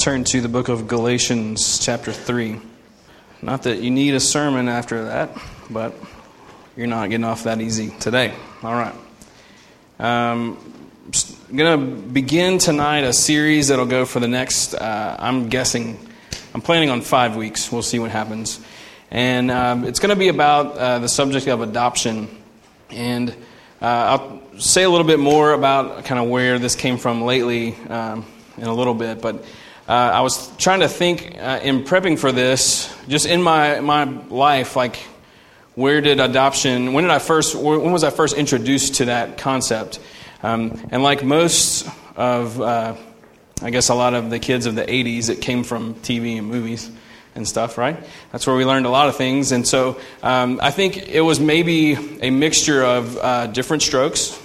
turn to the book of Galatians, chapter 3. Not that you need a sermon after that, but you're not getting off that easy today. All right. Um, I'm going to begin tonight a series that'll go for the next, uh, I'm guessing, I'm planning on five weeks. We'll see what happens. And um, it's going to be about uh, the subject of adoption. And uh, I'll say a little bit more about kind of where this came from lately um, in a little bit. But uh, I was trying to think uh, in prepping for this, just in my, my life, like where did adoption, when did I first, when was I first introduced to that concept? Um, and like most of, uh, I guess a lot of the kids of the 80s, it came from TV and movies and stuff, right? That's where we learned a lot of things. And so um, I think it was maybe a mixture of uh, different strokes.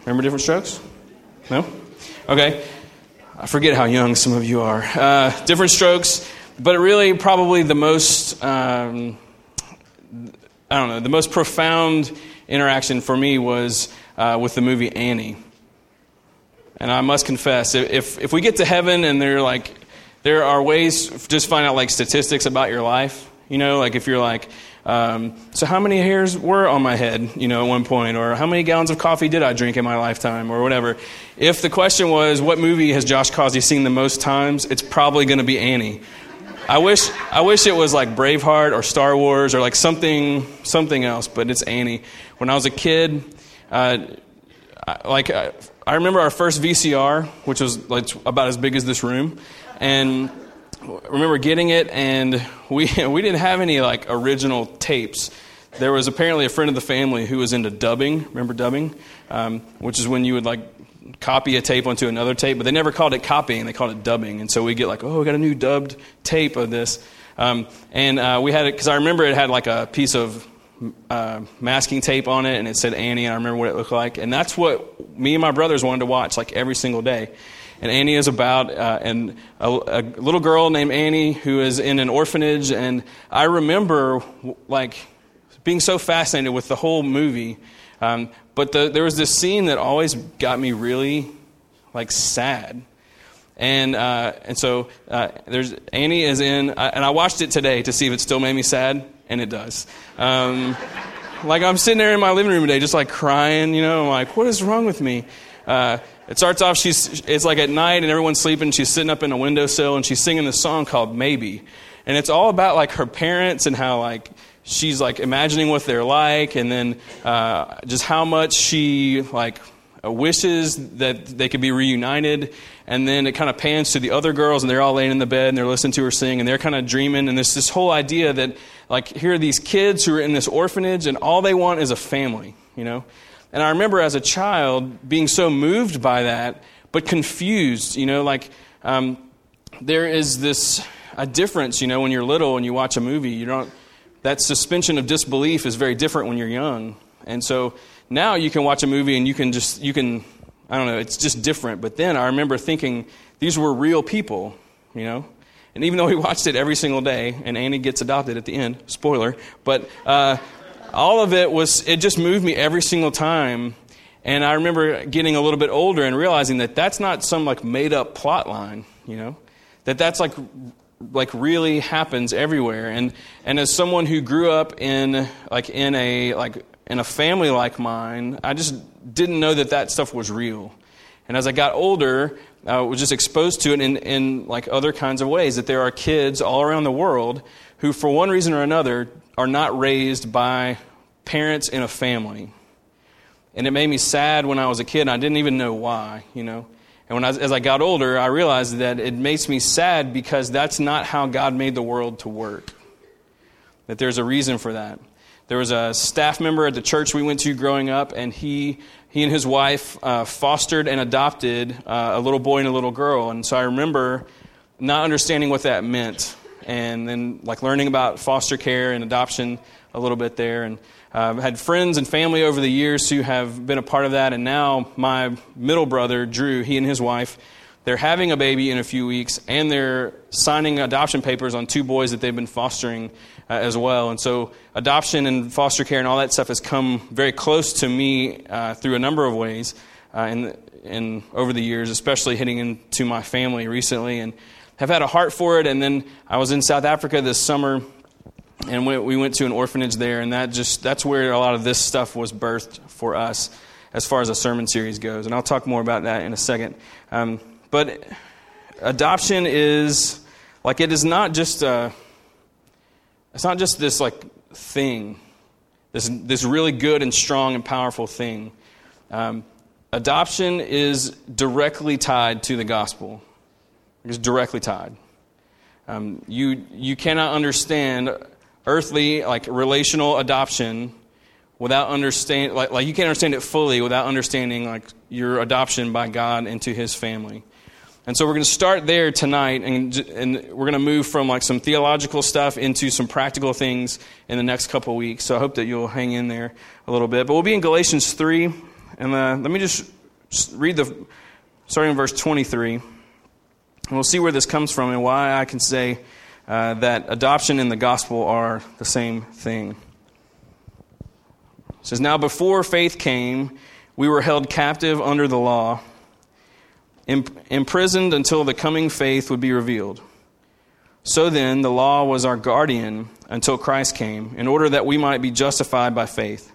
Remember different strokes? No? Okay. I forget how young some of you are. Uh, different strokes, but really probably the most, um, I don't know, the most profound interaction for me was uh, with the movie Annie. And I must confess, if, if we get to heaven and they're like, there are ways just find out like statistics about your life, you know, like if you're like, um, so how many hairs were on my head, you know, at one point, or how many gallons of coffee did I drink in my lifetime, or whatever. If the question was, what movie has Josh Causey seen the most times, it's probably going to be Annie. I wish, I wish it was like Braveheart or Star Wars or like something, something else, but it's Annie. When I was a kid, uh, like I, I remember our first VCR, which was like about as big as this room, and remember getting it, and we we didn't have any like original tapes. There was apparently a friend of the family who was into dubbing. Remember dubbing, um, which is when you would like copy a tape onto another tape, but they never called it copying; they called it dubbing. And so we get like, oh, we got a new dubbed tape of this, um, and uh, we had it because I remember it had like a piece of uh, masking tape on it, and it said Annie, and I remember what it looked like, and that's what me and my brothers wanted to watch like every single day and Annie is about uh, and a, a, little girl named Annie who is in an orphanage. And I remember like being so fascinated with the whole movie. Um, but the, there was this scene that always got me really like sad. And uh, and so uh, there's Annie is in, uh, and I watched it today to see if it still made me sad, and it does. Um, like I'm sitting there in my living room today, just like crying, you know, I'm like, what is wrong with me? Uh, it starts off, she's, it's like at night and everyone's sleeping. She's sitting up in a windowsill and she's singing this song called Maybe. And it's all about like her parents and how like she's like imagining what they're like and then uh, just how much she like wishes that they could be reunited. And then it kind of pans to the other girls and they're all laying in the bed and they're listening to her sing and they're kind of dreaming. And there's this whole idea that like here are these kids who are in this orphanage and all they want is a family, you know? And I remember as a child being so moved by that, but confused, you know, like um, there is this a difference, you know, when you're little and you watch a movie, you don't that suspension of disbelief is very different when you're young. And so now you can watch a movie and you can just you can I don't know, it's just different. But then I remember thinking these were real people, you know. And even though we watched it every single day, and Annie gets adopted at the end, spoiler, but uh, all of it was, it just moved me every single time. And I remember getting a little bit older and realizing that that's not some like made up plot line, you know, that that's like like really happens everywhere. And and as someone who grew up in like in a like in a family like mine, I just didn't know that that stuff was real. And as I got older, I was just exposed to it in, in like other kinds of ways that there are kids all around the world who, for one reason or another, are not raised by parents in a family. And it made me sad when I was a kid, and I didn't even know why, you know. And when I, as I got older, I realized that it makes me sad because that's not how God made the world to work. That there's a reason for that. There was a staff member at the church we went to growing up, and he, he and his wife uh, fostered and adopted uh, a little boy and a little girl. And so I remember not understanding what that meant and then like learning about foster care and adoption a little bit there. And uh, I've had friends and family over the years who have been a part of that. And now my middle brother, Drew, he and his wife, they're having a baby in a few weeks, and they're signing adoption papers on two boys that they've been fostering uh, as well. And so, adoption and foster care and all that stuff has come very close to me uh, through a number of ways uh, in, in, over the years, especially hitting into my family recently, and have had a heart for it. And then I was in South Africa this summer and we went to an orphanage there, and that just that's where a lot of this stuff was birthed for us, as far as a sermon series goes. And I'll talk more about that in a second. Um, but adoption is like it is not just a, it's not just this like thing, this this really good and strong and powerful thing. Um, adoption is directly tied to the gospel. It's directly tied. Um, you you cannot understand earthly, like relational adoption without understand like, like you can't understand it fully without understanding like your adoption by God into his family. And so we're going to start there tonight, and, and we're going to move from like some theological stuff into some practical things in the next couple weeks. So I hope that you'll hang in there a little bit. But we'll be in Galatians 3, and uh, let me just read the starting in verse 23. We'll see where this comes from and why I can say uh, that adoption and the gospel are the same thing. It says, Now before faith came, we were held captive under the law, imprisoned until the coming faith would be revealed. So then, the law was our guardian until Christ came, in order that we might be justified by faith.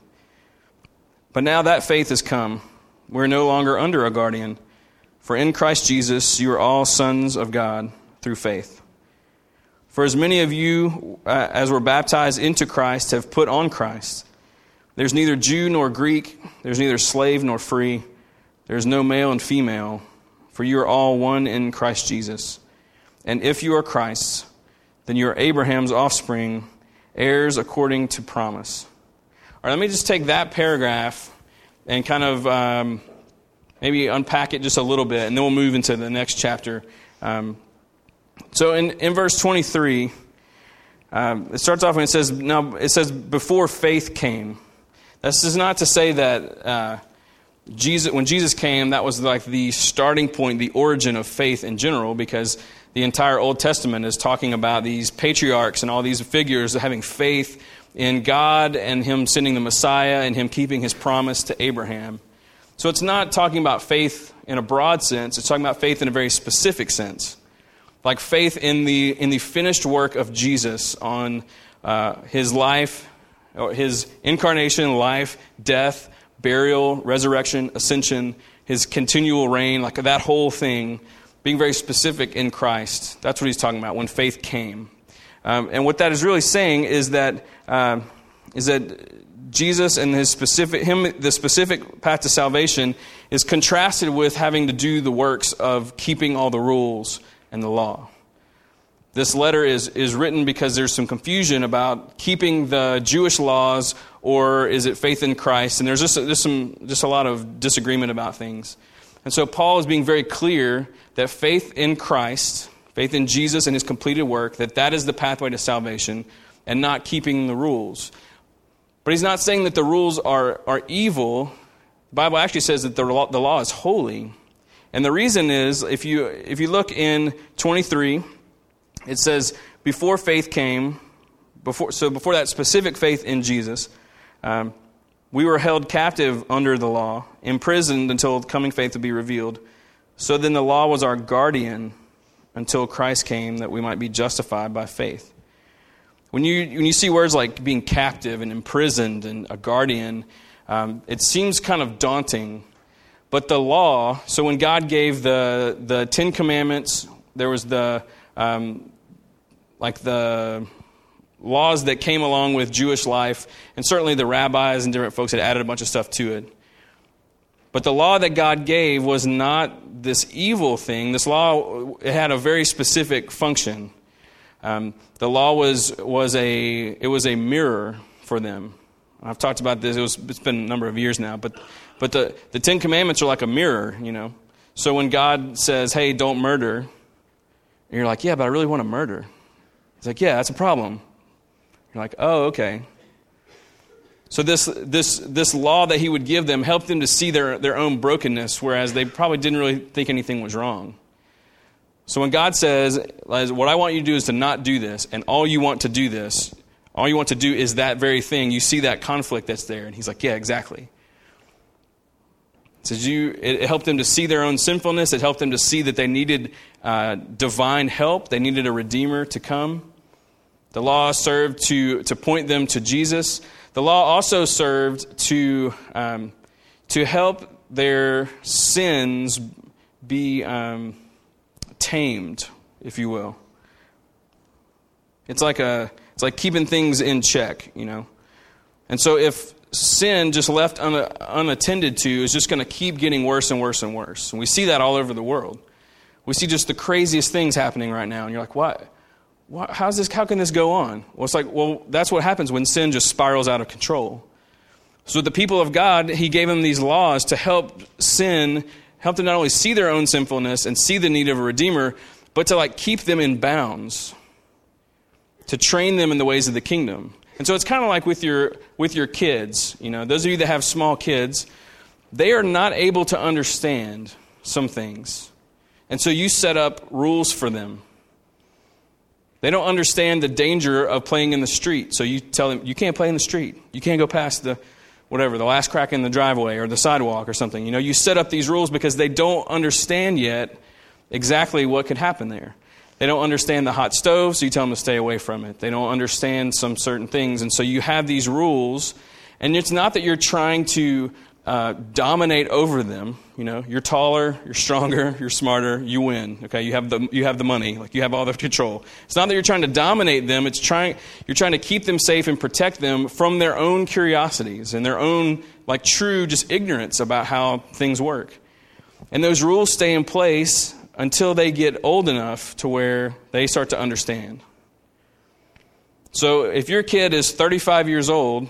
But now that faith has come, we're no longer under a guardian. For in Christ Jesus, you are all sons of God through faith. For as many of you uh, as were baptized into Christ have put on Christ. There's neither Jew nor Greek, there's neither slave nor free, there's no male and female, for you are all one in Christ Jesus. And if you are Christ's, then you are Abraham's offspring, heirs according to promise. All right, let me just take that paragraph and kind of um, maybe unpack it just a little bit, and then we'll move into the next chapter. Um, so in, in verse 23, um, it starts off when it says, now it says, before faith came. This is not to say that uh, Jesus, when Jesus came, that was like the starting point, the origin of faith in general, because the entire Old Testament is talking about these patriarchs and all these figures having faith in God and Him sending the Messiah and Him keeping His promise to Abraham. So it's not talking about faith in a broad sense, it's talking about faith in a very specific sense like faith in the, in the finished work of Jesus on uh, his life, or his incarnation, life, death, burial, resurrection, ascension, his continual reign, like that whole thing, being very specific in Christ. That's what he's talking about when faith came. Um, and what that is really saying is that, uh, is that Jesus and his specific, him, the specific path to salvation is contrasted with having to do the works of keeping all the rules and the law. This letter is, is written because there's some confusion about keeping the Jewish laws or is it faith in Christ? And there's just, there's some, just a lot of disagreement about things. And so Paul is being very clear that faith in Christ, faith in Jesus and his completed work, that that is the pathway to salvation and not keeping the rules. But he's not saying that the rules are, are evil. The Bible actually says that the law, the law is holy. And the reason is, if you, if you look in 23, it says, before faith came, before, so before that specific faith in Jesus, um, we were held captive under the law, imprisoned until the coming faith would be revealed. So then the law was our guardian until Christ came that we might be justified by faith. When you, when you see words like being captive and imprisoned and a guardian, um, it seems kind of daunting but the law, so when God gave the, the Ten Commandments, there was the, um, like the laws that came along with Jewish life, and certainly the rabbis and different folks had added a bunch of stuff to it. But the law that God gave was not this evil thing. This law it had a very specific function. Um, the law was, was a, it was a mirror for them. I've talked about this. It was, it's been a number of years now, but but the, the Ten Commandments are like a mirror, you know. So when God says, hey, don't murder, and you're like, yeah, but I really want to murder. He's like, yeah, that's a problem. You're like, oh, okay. So this, this, this law that he would give them helped them to see their, their own brokenness, whereas they probably didn't really think anything was wrong. So when God says, What I want you to do is to not do this, and all you want to do this, all you want to do is that very thing, you see that conflict that's there. And he's like, Yeah, exactly. Says you, it helped them to see their own sinfulness. It helped them to see that they needed uh, divine help. They needed a redeemer to come. The law served to, to point them to Jesus. The law also served to, um, to help their sins be um, tamed, if you will. It's like, a, it's like keeping things in check, you know. And so if sin just left un- unattended to is just going to keep getting worse and worse and worse. And we see that all over the world. We see just the craziest things happening right now. And you're like, what? what how's this, how can this go on? Well, it's like, well, that's what happens when sin just spirals out of control. So the people of God, he gave them these laws to help sin, help them not only see their own sinfulness and see the need of a redeemer, but to like keep them in bounds, to train them in the ways of the kingdom. And so it's kind of like with your with your kids, you know, those of you that have small kids, they are not able to understand some things. And so you set up rules for them. They don't understand the danger of playing in the street. So you tell them you can't play in the street. You can't go past the whatever, the last crack in the driveway or the sidewalk or something. You know, you set up these rules because they don't understand yet exactly what could happen there. They don't understand the hot stove, so you tell them to stay away from it. They don't understand some certain things, and so you have these rules. And it's not that you're trying to uh, dominate over them. You know, you're taller, you're stronger, you're smarter, you win. Okay, you have the you have the money, like you have all the control. It's not that you're trying to dominate them. It's trying you're trying to keep them safe and protect them from their own curiosities and their own like true just ignorance about how things work. And those rules stay in place until they get old enough to where they start to understand. So if your kid is 35 years old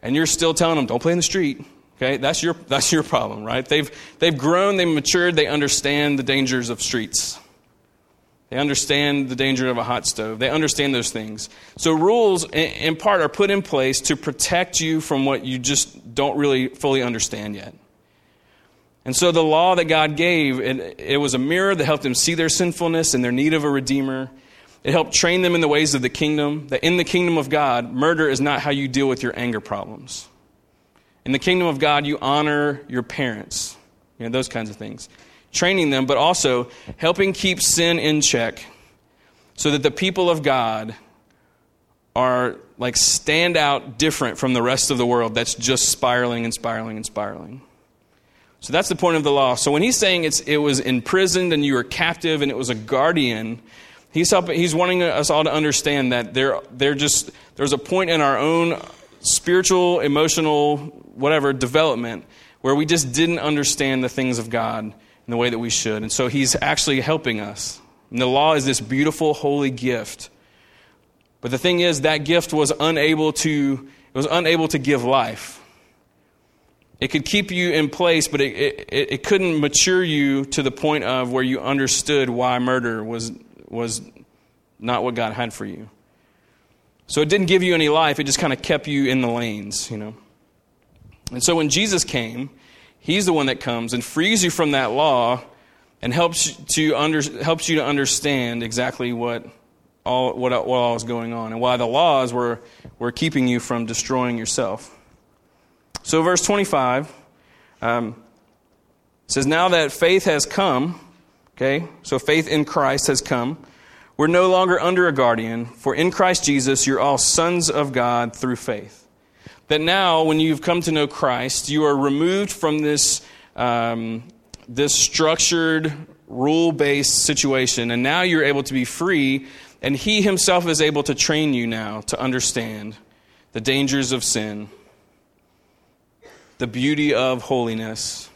and you're still telling them, don't play in the street, okay, that's your, that's your problem, right? They've, they've grown, they've matured, they understand the dangers of streets. They understand the danger of a hot stove. They understand those things. So, rules, in part, are put in place to protect you from what you just don't really fully understand yet. And so the law that God gave, it, it, was a mirror that helped them see their sinfulness and their need of a redeemer. It helped train them in the ways of the kingdom, that in the kingdom of God, murder is not how you deal with your anger problems. In the kingdom of God, you honor your parents, you know, those kinds of things. Training them, but also helping keep sin in check so that the people of God are like stand out different from the rest of the world that's just spiraling and spiraling and spiraling. So that's the point of the law. So when he's saying it's, it was imprisoned and you were captive and it was a guardian, he's, helping, he's wanting us all to understand that there, there just, there's a point in our own spiritual, emotional, whatever development where we just didn't understand the things of God in the way that we should. And so he's actually helping us. And the law is this beautiful, holy gift. But the thing is, that gift was unable to, it was unable to give life. It could keep you in place, but it, it, it couldn't mature you to the point of where you understood why murder was, was not what God had for you. So it didn't give you any life, it just kind of kept you in the lanes, you know. And so when Jesus came, He's the one that comes and frees you from that law and helps, to under, helps you to understand exactly what all, what, what all is going on and why the laws were, were keeping you from destroying yourself. So, verse 25 um, says, Now that faith has come, okay, so faith in Christ has come, we're no longer under a guardian, for in Christ Jesus you're all sons of God through faith. That now, when you've come to know Christ, you are removed from this, um, this structured, rule based situation, and now you're able to be free, and He Himself is able to train you now to understand the dangers of sin the beauty of holiness,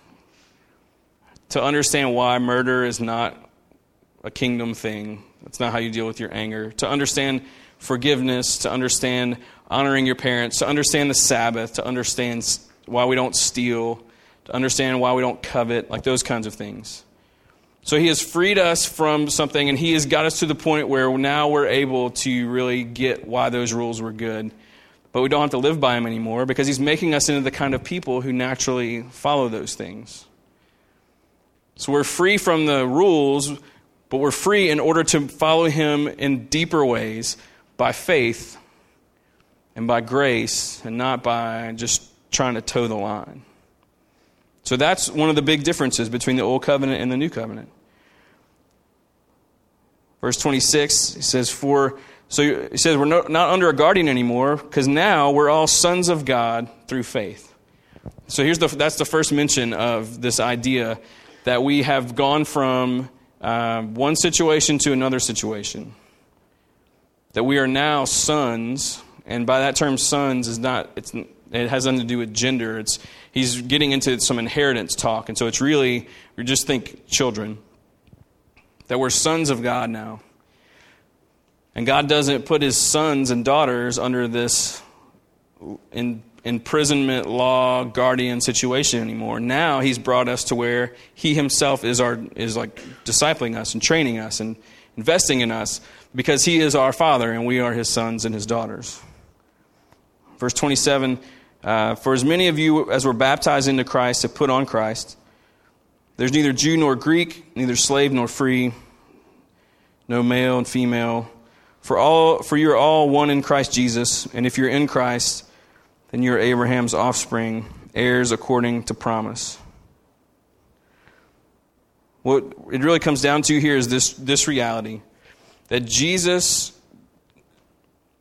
to understand why murder is not a kingdom thing. That's not how you deal with your anger. To understand forgiveness, to understand honoring your parents, to understand the Sabbath, to understand why we don't steal, to understand why we don't covet, like those kinds of things. So he has freed us from something, and he has got us to the point where now we're able to really get why those rules were good but we don't have to live by him anymore because he's making us into the kind of people who naturally follow those things. So we're free from the rules, but we're free in order to follow him in deeper ways by faith and by grace and not by just trying to toe the line. So that's one of the big differences between the old covenant and the new covenant. Verse 26, he says, For so he says we're no, not under a guardian anymore because now we're all sons of God through faith. So here's the that's the first mention of this idea that we have gone from uh, one situation to another situation. That we are now sons, and by that term, sons is not it's it has nothing to do with gender. It's he's getting into some inheritance talk, and so it's really we just think children. That we're sons of God now. And God doesn't put his sons and daughters under this in, imprisonment law guardian situation anymore. Now he's brought us to where he himself is our is like discipling us and training us and investing in us because he is our father and we are his sons and his daughters. Verse 27 uh, For as many of you as were baptized into Christ have put on Christ. There's neither Jew nor Greek, neither slave nor free, no male and female for, all, for you're all one in Christ Jesus, and if you're in Christ, then you're Abraham's offspring, heirs according to promise. What it really comes down to here is this, this reality that Jesus,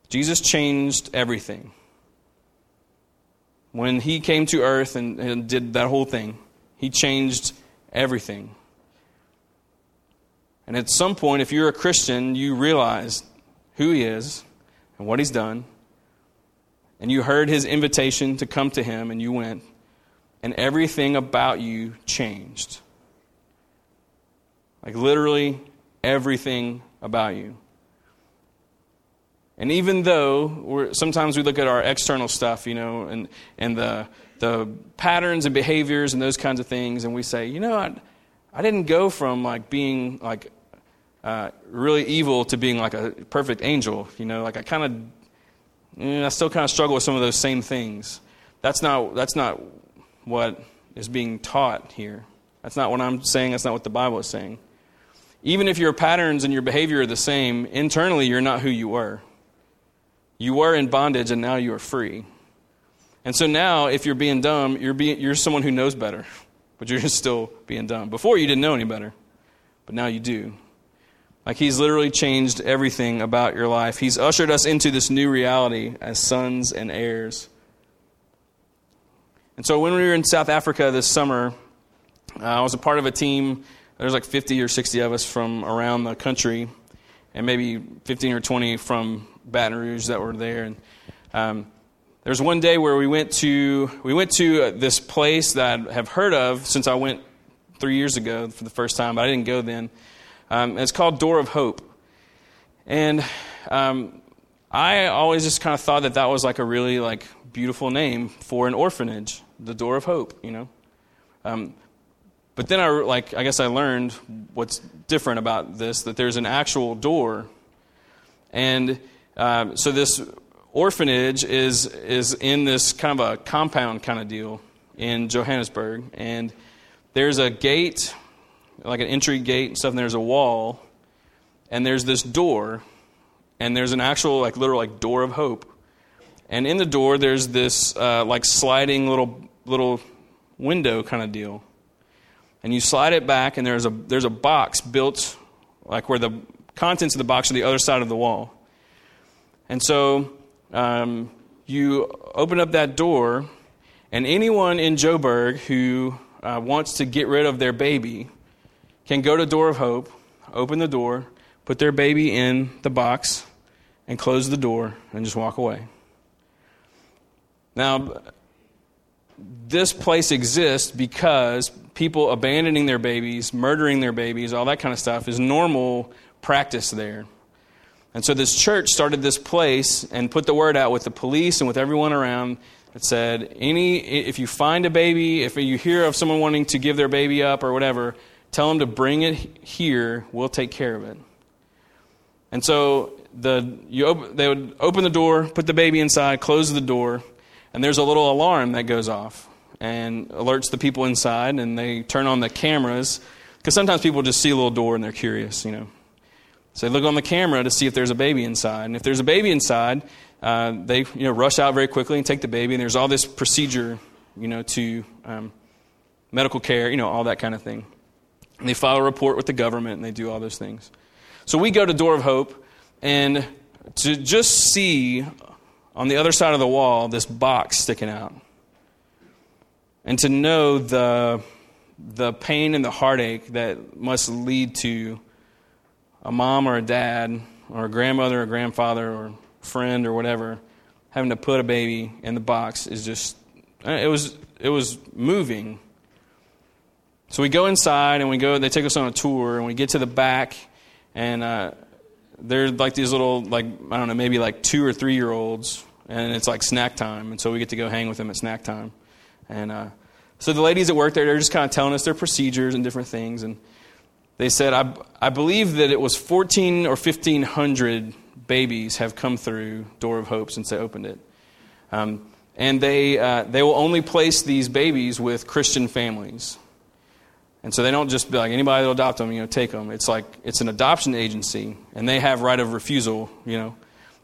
Jesus changed everything. When he came to earth and, and did that whole thing, he changed everything. And at some point, if you're a Christian, you realize who he is and what he's done, and you heard his invitation to come to him, and you went, and everything about you changed. Like literally everything about you. And even though sometimes we look at our external stuff, you know, and, and the, the patterns and behaviors and those kinds of things, and we say, you know, I, I didn't go from like being like uh, really evil to being like a perfect angel. You know, like I kind of, Mm, I still kind of struggle with some of those same things. That's not, that's not what is being taught here. That's not what I'm saying. That's not what the Bible is saying. Even if your patterns and your behavior are the same, internally you're not who you were. You were in bondage and now you are free. And so now, if you're being dumb, you're, being, you're someone who knows better, but you're just still being dumb. Before you didn't know any better, but now you do. Like he's literally changed everything about your life. He's ushered us into this new reality as sons and heirs. And so when we were in South Africa this summer, uh, I was a part of a team. There's like 50 or 60 of us from around the country, and maybe 15 or 20 from Baton Rouge that were there. And um, there was one day where we went to we went to uh, this place that I have heard of since I went three years ago for the first time, but I didn't go then. Um, it's called Door of Hope. And um, I always just kind of thought that that was like a really like beautiful name for an orphanage, the Door of Hope, you know. Um, but then I like I guess I learned what's different about this that there's an actual door, and um, so this orphanage is is in this kind of a compound kind of deal in Johannesburg, and there's a gate like an entry gate and stuff, and there's a wall, and there's this door, and there's an actual, like, literal, like, door of hope. And in the door, there's this, uh, like, sliding little, little window kind of deal. And you slide it back, and there's a, there's a box built, like, where the contents of the box are the other side of the wall. And so um, you open up that door, and anyone in Joburg who uh, wants to get rid of their baby can go to Door of Hope, open the door, put their baby in the box, and close the door and just walk away. Now, this place exists because people abandoning their babies, murdering their babies, all that kind of stuff is normal practice there. And so this church started this place and put the word out with the police and with everyone around that said, any if you find a baby, if you hear of someone wanting to give their baby up or whatever, Tell them to bring it here. We'll take care of it. And so the, you op- they would open the door, put the baby inside, close the door, and there's a little alarm that goes off and alerts the people inside, and they turn on the cameras Because sometimes people just see a little door and they're curious, you know. So they look on the camera to see if there's a baby inside. And if there's a baby inside, uh, they you know, rush out very quickly and take the baby. And there's all this procedure, you know, to um, medical care, you know, all that kind of thing. And they file a report with the government and they do all those things. So we go to Door of Hope, and to just see on the other side of the wall this box sticking out, and to know the, the pain and the heartache that must lead to a mom or a dad or a grandmother or grandfather or friend or whatever having to put a baby in the box is just it was it was moving so we go inside and we go they take us on a tour and we get to the back and uh, they're like these little like i don't know maybe like two or three year olds and it's like snack time. And so we get to go hang with them at snack time. And uh, so the ladies that work there they're just kind of telling us their procedures and different things. And they said i, I believe that it was 14 or 1500 babies have come through door of hope since they opened it. Um, and they, uh, they will only place these babies with christian families and so they don't just be like anybody that'll adopt them, you know, take them. It's like it's an adoption agency, and they have right of refusal, you know,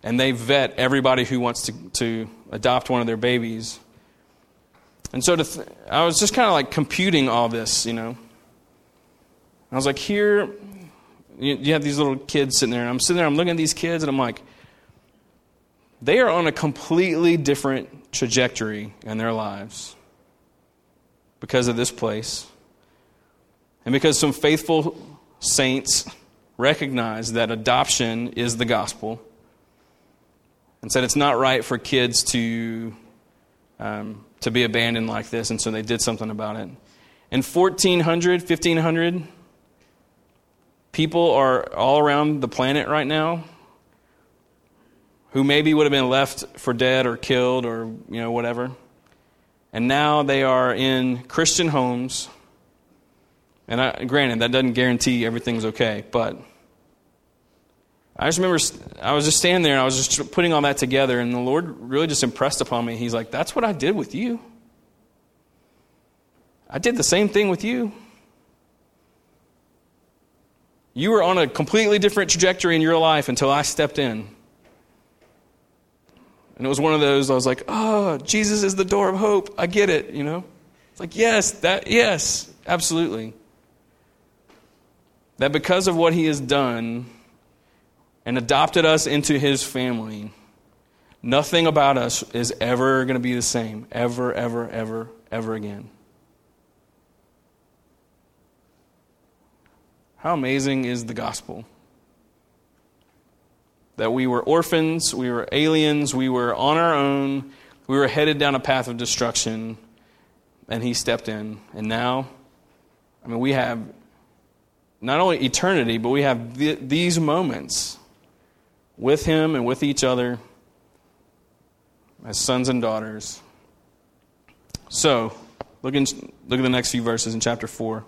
and they vet everybody who wants to, to adopt one of their babies. And so th- I was just kind of like computing all this, you know. I was like, here, you, you have these little kids sitting there, and I'm sitting there, I'm looking at these kids, and I'm like, they are on a completely different trajectory in their lives because of this place and because some faithful saints recognized that adoption is the gospel and said it's not right for kids to, um, to be abandoned like this, and so they did something about it. And 1,400, 1,500 people are all around the planet right now who maybe would have been left for dead or killed or you know whatever and now they are in christian homes and I, granted, that doesn't guarantee everything's okay, but I just remember I was just standing there and I was just putting all that together, and the Lord really just impressed upon me. He's like, That's what I did with you. I did the same thing with you. You were on a completely different trajectory in your life until I stepped in. And it was one of those, I was like, oh, Jesus is the door of hope. I get it, you know? It's like, yes, that, yes, absolutely that because of what he has done and adopted us into his family, nothing about us is ever going to be the same, ever, ever, ever, ever again. How amazing is the gospel? That we were orphans, we were aliens, we were on our own, we were headed down a path of destruction, and he stepped in. And now, I mean, we have not only eternity, but we have th- these moments with Him and with each other as sons and daughters. So, look, in, look at the next few verses in chapter 4.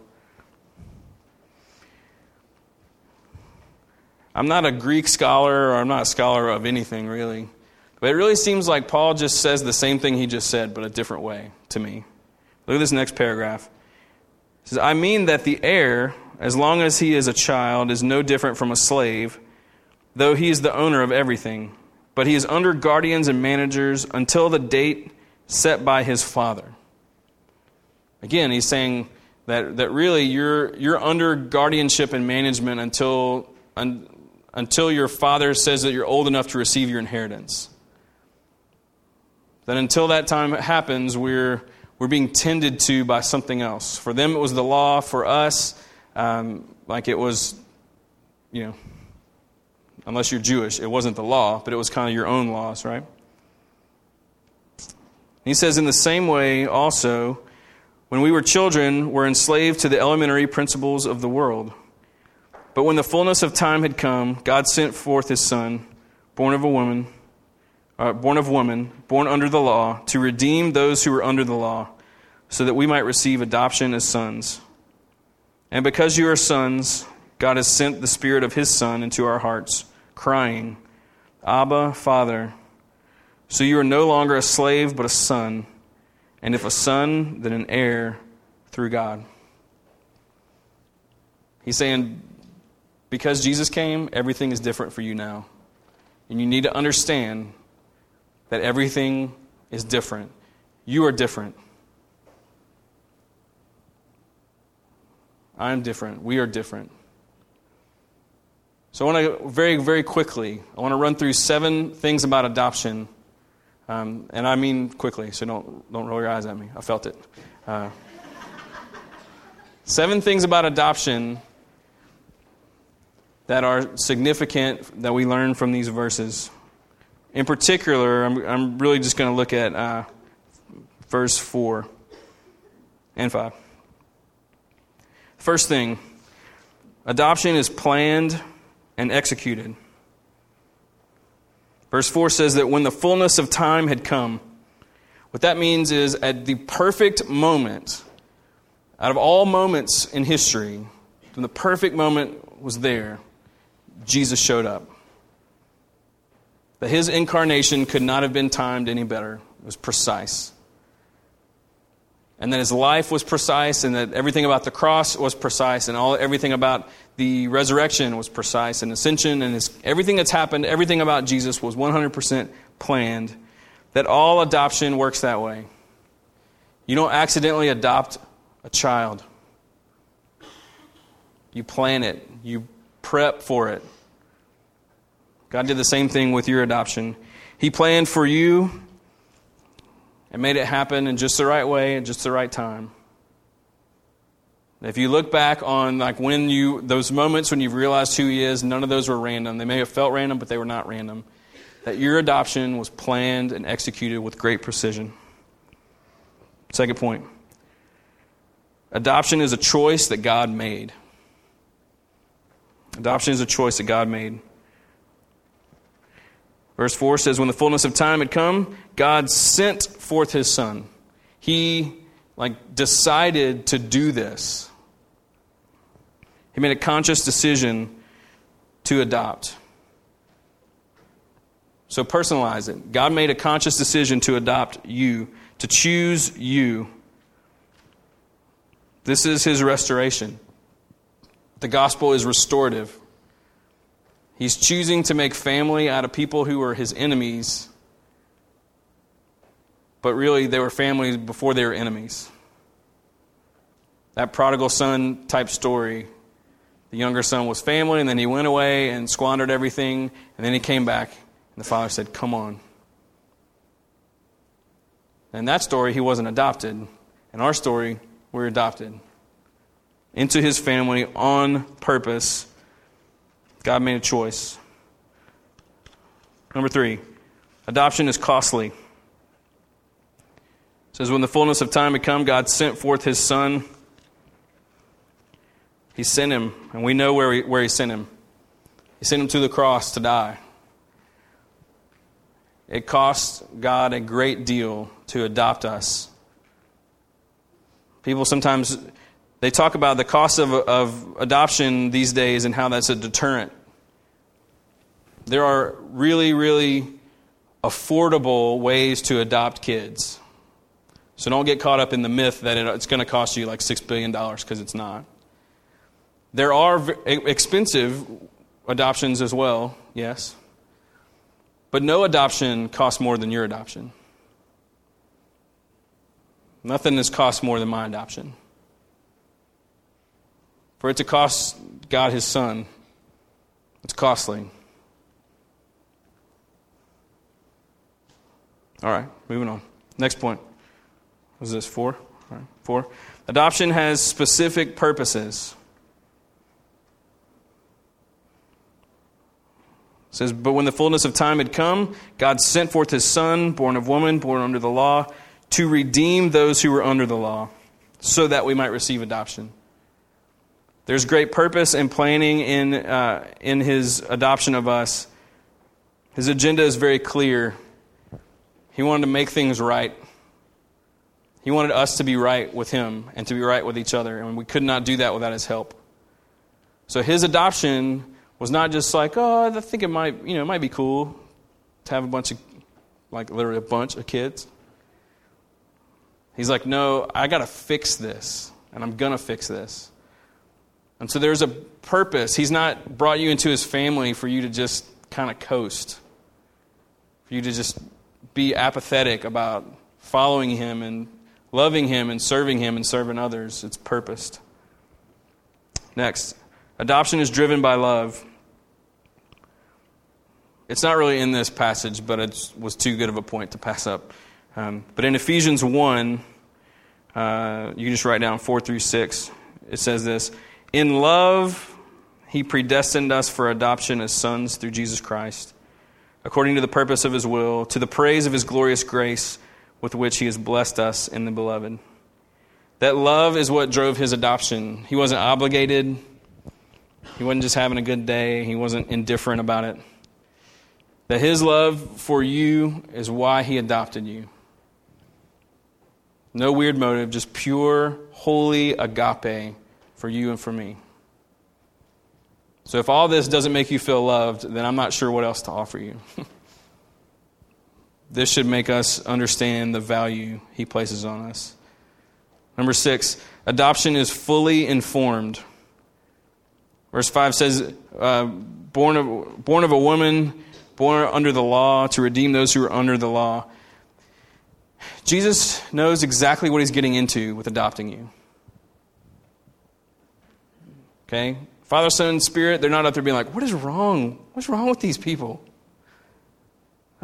I'm not a Greek scholar, or I'm not a scholar of anything really. But it really seems like Paul just says the same thing he just said, but a different way to me. Look at this next paragraph. He says, I mean that the heir as long as he is a child, is no different from a slave, though he is the owner of everything. But he is under guardians and managers until the date set by his father. Again, he's saying that, that really you're, you're under guardianship and management until, un, until your father says that you're old enough to receive your inheritance. That until that time happens, we're, we're being tended to by something else. For them, it was the law. For us, um, like it was, you know, unless you're Jewish, it wasn't the law, but it was kind of your own laws, right? He says, in the same way, also, when we were children, we're enslaved to the elementary principles of the world. But when the fullness of time had come, God sent forth his Son, born of a woman, uh, born of woman, born under the law, to redeem those who were under the law, so that we might receive adoption as sons. And because you are sons, God has sent the Spirit of His Son into our hearts, crying, Abba, Father. So you are no longer a slave, but a son. And if a son, then an heir through God. He's saying, because Jesus came, everything is different for you now. And you need to understand that everything is different. You are different. I'm different. We are different. So I want to very, very quickly, I want to run through seven things about adoption. Um, and I mean quickly, so don't, don't roll your eyes at me. I felt it. Uh, seven things about adoption that are significant that we learn from these verses. In particular, I'm, I'm really just going to look at uh, verse 4 and 5. First thing adoption is planned and executed. Verse 4 says that when the fullness of time had come, what that means is at the perfect moment, out of all moments in history, when the perfect moment was there, Jesus showed up. That his incarnation could not have been timed any better. It was precise and that his life was precise, and that everything about the cross was precise, and all everything about the resurrection was precise, and ascension, and his, everything that's happened, everything about Jesus was 100% planned. That all adoption works that way. You don't accidentally adopt a child. You plan it. You prep for it. God did the same thing with your adoption. He planned for you and made it happen in just the right way at just the right time. If you look back on like when you those moments when you've realized who he is, none of those were random. They may have felt random, but they were not random. That your adoption was planned and executed with great precision. Second point. Adoption is a choice that God made. Adoption is a choice that God made. Verse 4 says, When the fullness of time had come, God sent forth his son. He like decided to do this. He made a conscious decision to adopt. So personalize it. God made a conscious decision to adopt you, to choose you. This is his restoration. The gospel is restorative. He's choosing to make family out of people who were his enemies, but really they were family before they were enemies. That prodigal son type story. The younger son was family, and then he went away and squandered everything, and then he came back, and the father said, Come on. In that story, he wasn't adopted. In our story, we're adopted into his family on purpose God made a choice. Number three, adoption is costly. It says, When the fullness of time had come, God sent forth his son. He sent him, and we know where he, where he sent him. He sent him to the cross to die. It cost God a great deal to adopt us. People sometimes they talk about the cost of, of adoption these days and how that's a deterrent. There are really, really affordable ways to adopt kids. So don't get caught up in the myth that it's going to cost you like $6 billion because it's not. There are expensive adoptions as well, yes. But no adoption costs more than your adoption. Nothing has cost more than my adoption. For it to cost God his son, it's costly. All right, moving on. Next point. Was this four? All right, four. Adoption has specific purposes. It says, But when the fullness of time had come, God sent forth his Son, born of woman, born under the law, to redeem those who were under the law, so that we might receive adoption. There's great purpose and planning in, uh, in his adoption of us. His agenda is very clear. He wanted to make things right. He wanted us to be right with him and to be right with each other, and we could not do that without his help. So his adoption was not just like, oh, I think it might, you know, it might be cool to have a bunch of, like literally a bunch of kids. He's like, no, I got to fix this, and I'm going to fix this. And so there's a purpose. He's not brought you into his family for you to just kind of coast, for you to just be apathetic about following him and loving him and serving him and serving others. It's purposed. Next, adoption is driven by love. It's not really in this passage, but it was too good of a point to pass up. Um, but in Ephesians 1, uh, you can just write down 4 through 6. It says this In love, he predestined us for adoption as sons through Jesus Christ, according to the purpose of his will, to the praise of his glorious grace with which he has blessed us in the beloved. That love is what drove his adoption. He wasn't obligated, he wasn't just having a good day, he wasn't indifferent about it. That his love for you is why he adopted you. No weird motive, just pure, holy agape for you and for me. So if all this doesn't make you feel loved, then I'm not sure what else to offer you. this should make us understand the value he places on us. Number six, adoption is fully informed. Verse 5 says, uh, born, of, born of a woman born under the law to redeem those who are under the law. Jesus knows exactly what he's getting into with adopting you. Okay? Father, Son, and Spirit, they're not up there being like, what is wrong? What's wrong with these people?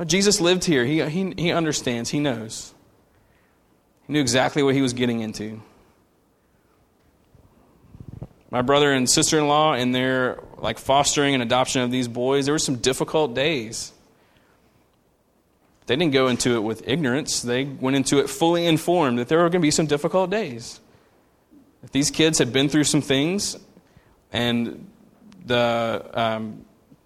Jesus lived here. He, he, he understands. He knows. He knew exactly what he was getting into my brother and sister-in-law in their like fostering and adoption of these boys there were some difficult days they didn't go into it with ignorance they went into it fully informed that there were going to be some difficult days if these kids had been through some things and the um,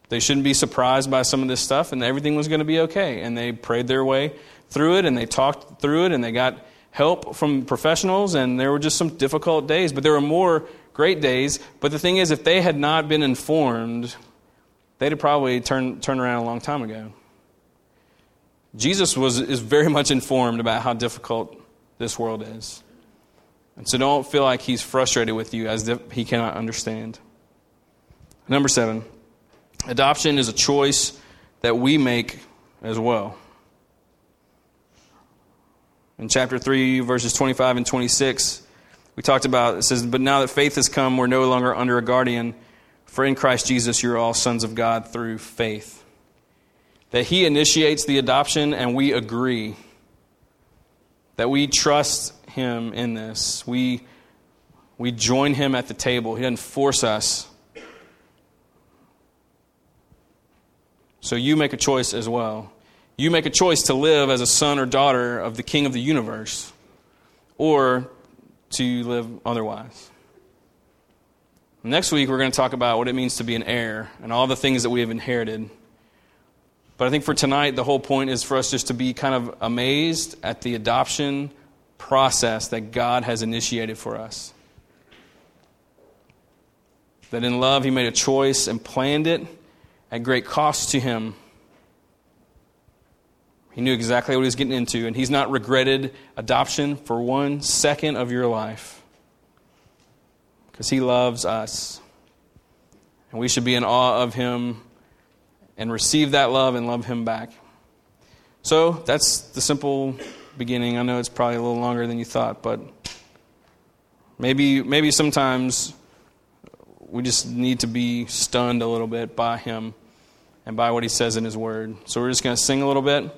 they shouldn't be surprised by some of this stuff and everything was going to be okay and they prayed their way through it and they talked through it and they got help from professionals and there were just some difficult days but there were more great days. But the thing is, if they had not been informed, they'd have probably turned, turned around a long time ago. Jesus was, is very much informed about how difficult this world is. And so don't feel like he's frustrated with you as if he cannot understand. Number seven, adoption is a choice that we make as well. In chapter 3, verses 25 and 26, we talked about it says, But now that faith has come, we're no longer under a guardian. For in Christ Jesus, you're all sons of God through faith. That He initiates the adoption, and we agree. That we trust Him in this. We, we join Him at the table. He doesn't force us. So you make a choice as well. You make a choice to live as a son or daughter of the King of the universe, or to live otherwise. Next week, we're going to talk about what it means to be an heir and all the things that we have inherited. But I think for tonight, the whole point is for us just to be kind of amazed at the adoption process that God has initiated for us. That in love, He made a choice and planned it at great cost to Him he knew exactly what he was getting into, and he's not regretted adoption for one second of your life because he loves us. And we should be in awe of him and receive that love and love him back. So that's the simple beginning. I know it's probably a little longer than you thought, but maybe maybe sometimes we just need to be stunned a little bit by him and by what he says in his word. So we're just going to sing a little bit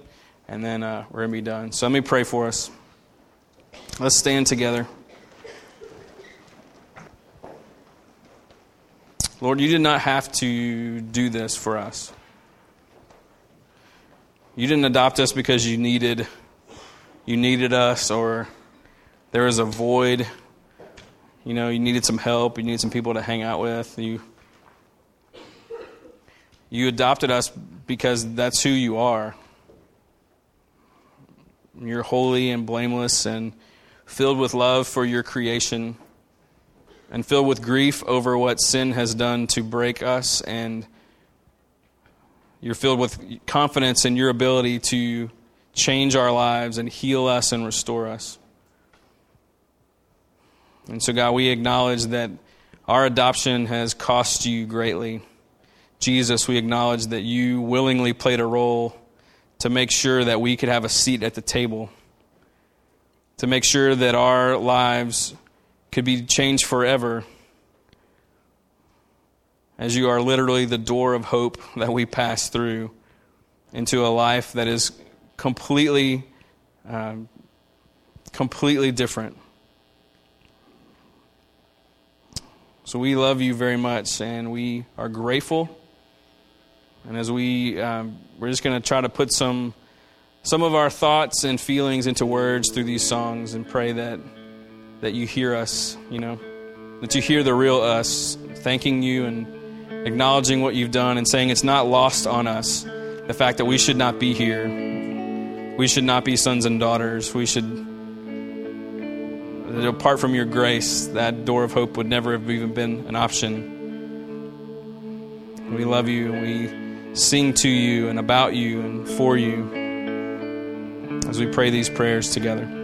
and then uh, we're going to be done. So let me pray for us. Let's stand together. Lord, you did not have to do this for us. You didn't adopt us because you needed you needed us or there was a void. You know, you needed some help, you needed some people to hang out with. You you adopted us because that's who you are. You're holy and blameless and filled with love for your creation and filled with grief over what sin has done to break us. And you're filled with confidence in your ability to change our lives and heal us and restore us. And so, God, we acknowledge that our adoption has cost you greatly. Jesus, we acknowledge that you willingly played a role to make sure that we could have a seat at the table, to make sure that our lives could be changed forever, as you are literally the door of hope that we pass through into a life that is completely, um, completely different. So we love you very much, and we are grateful. And as we, um, we're just going to try to put some, some of our thoughts and feelings into words through these songs, and pray that, that you hear us. You know, that you hear the real us, thanking you and acknowledging what you've done, and saying it's not lost on us the fact that we should not be here. We should not be sons and daughters. We should apart from your grace, that door of hope would never have even been an option. We love you and we sing to you and about you and for you as we pray these prayers together.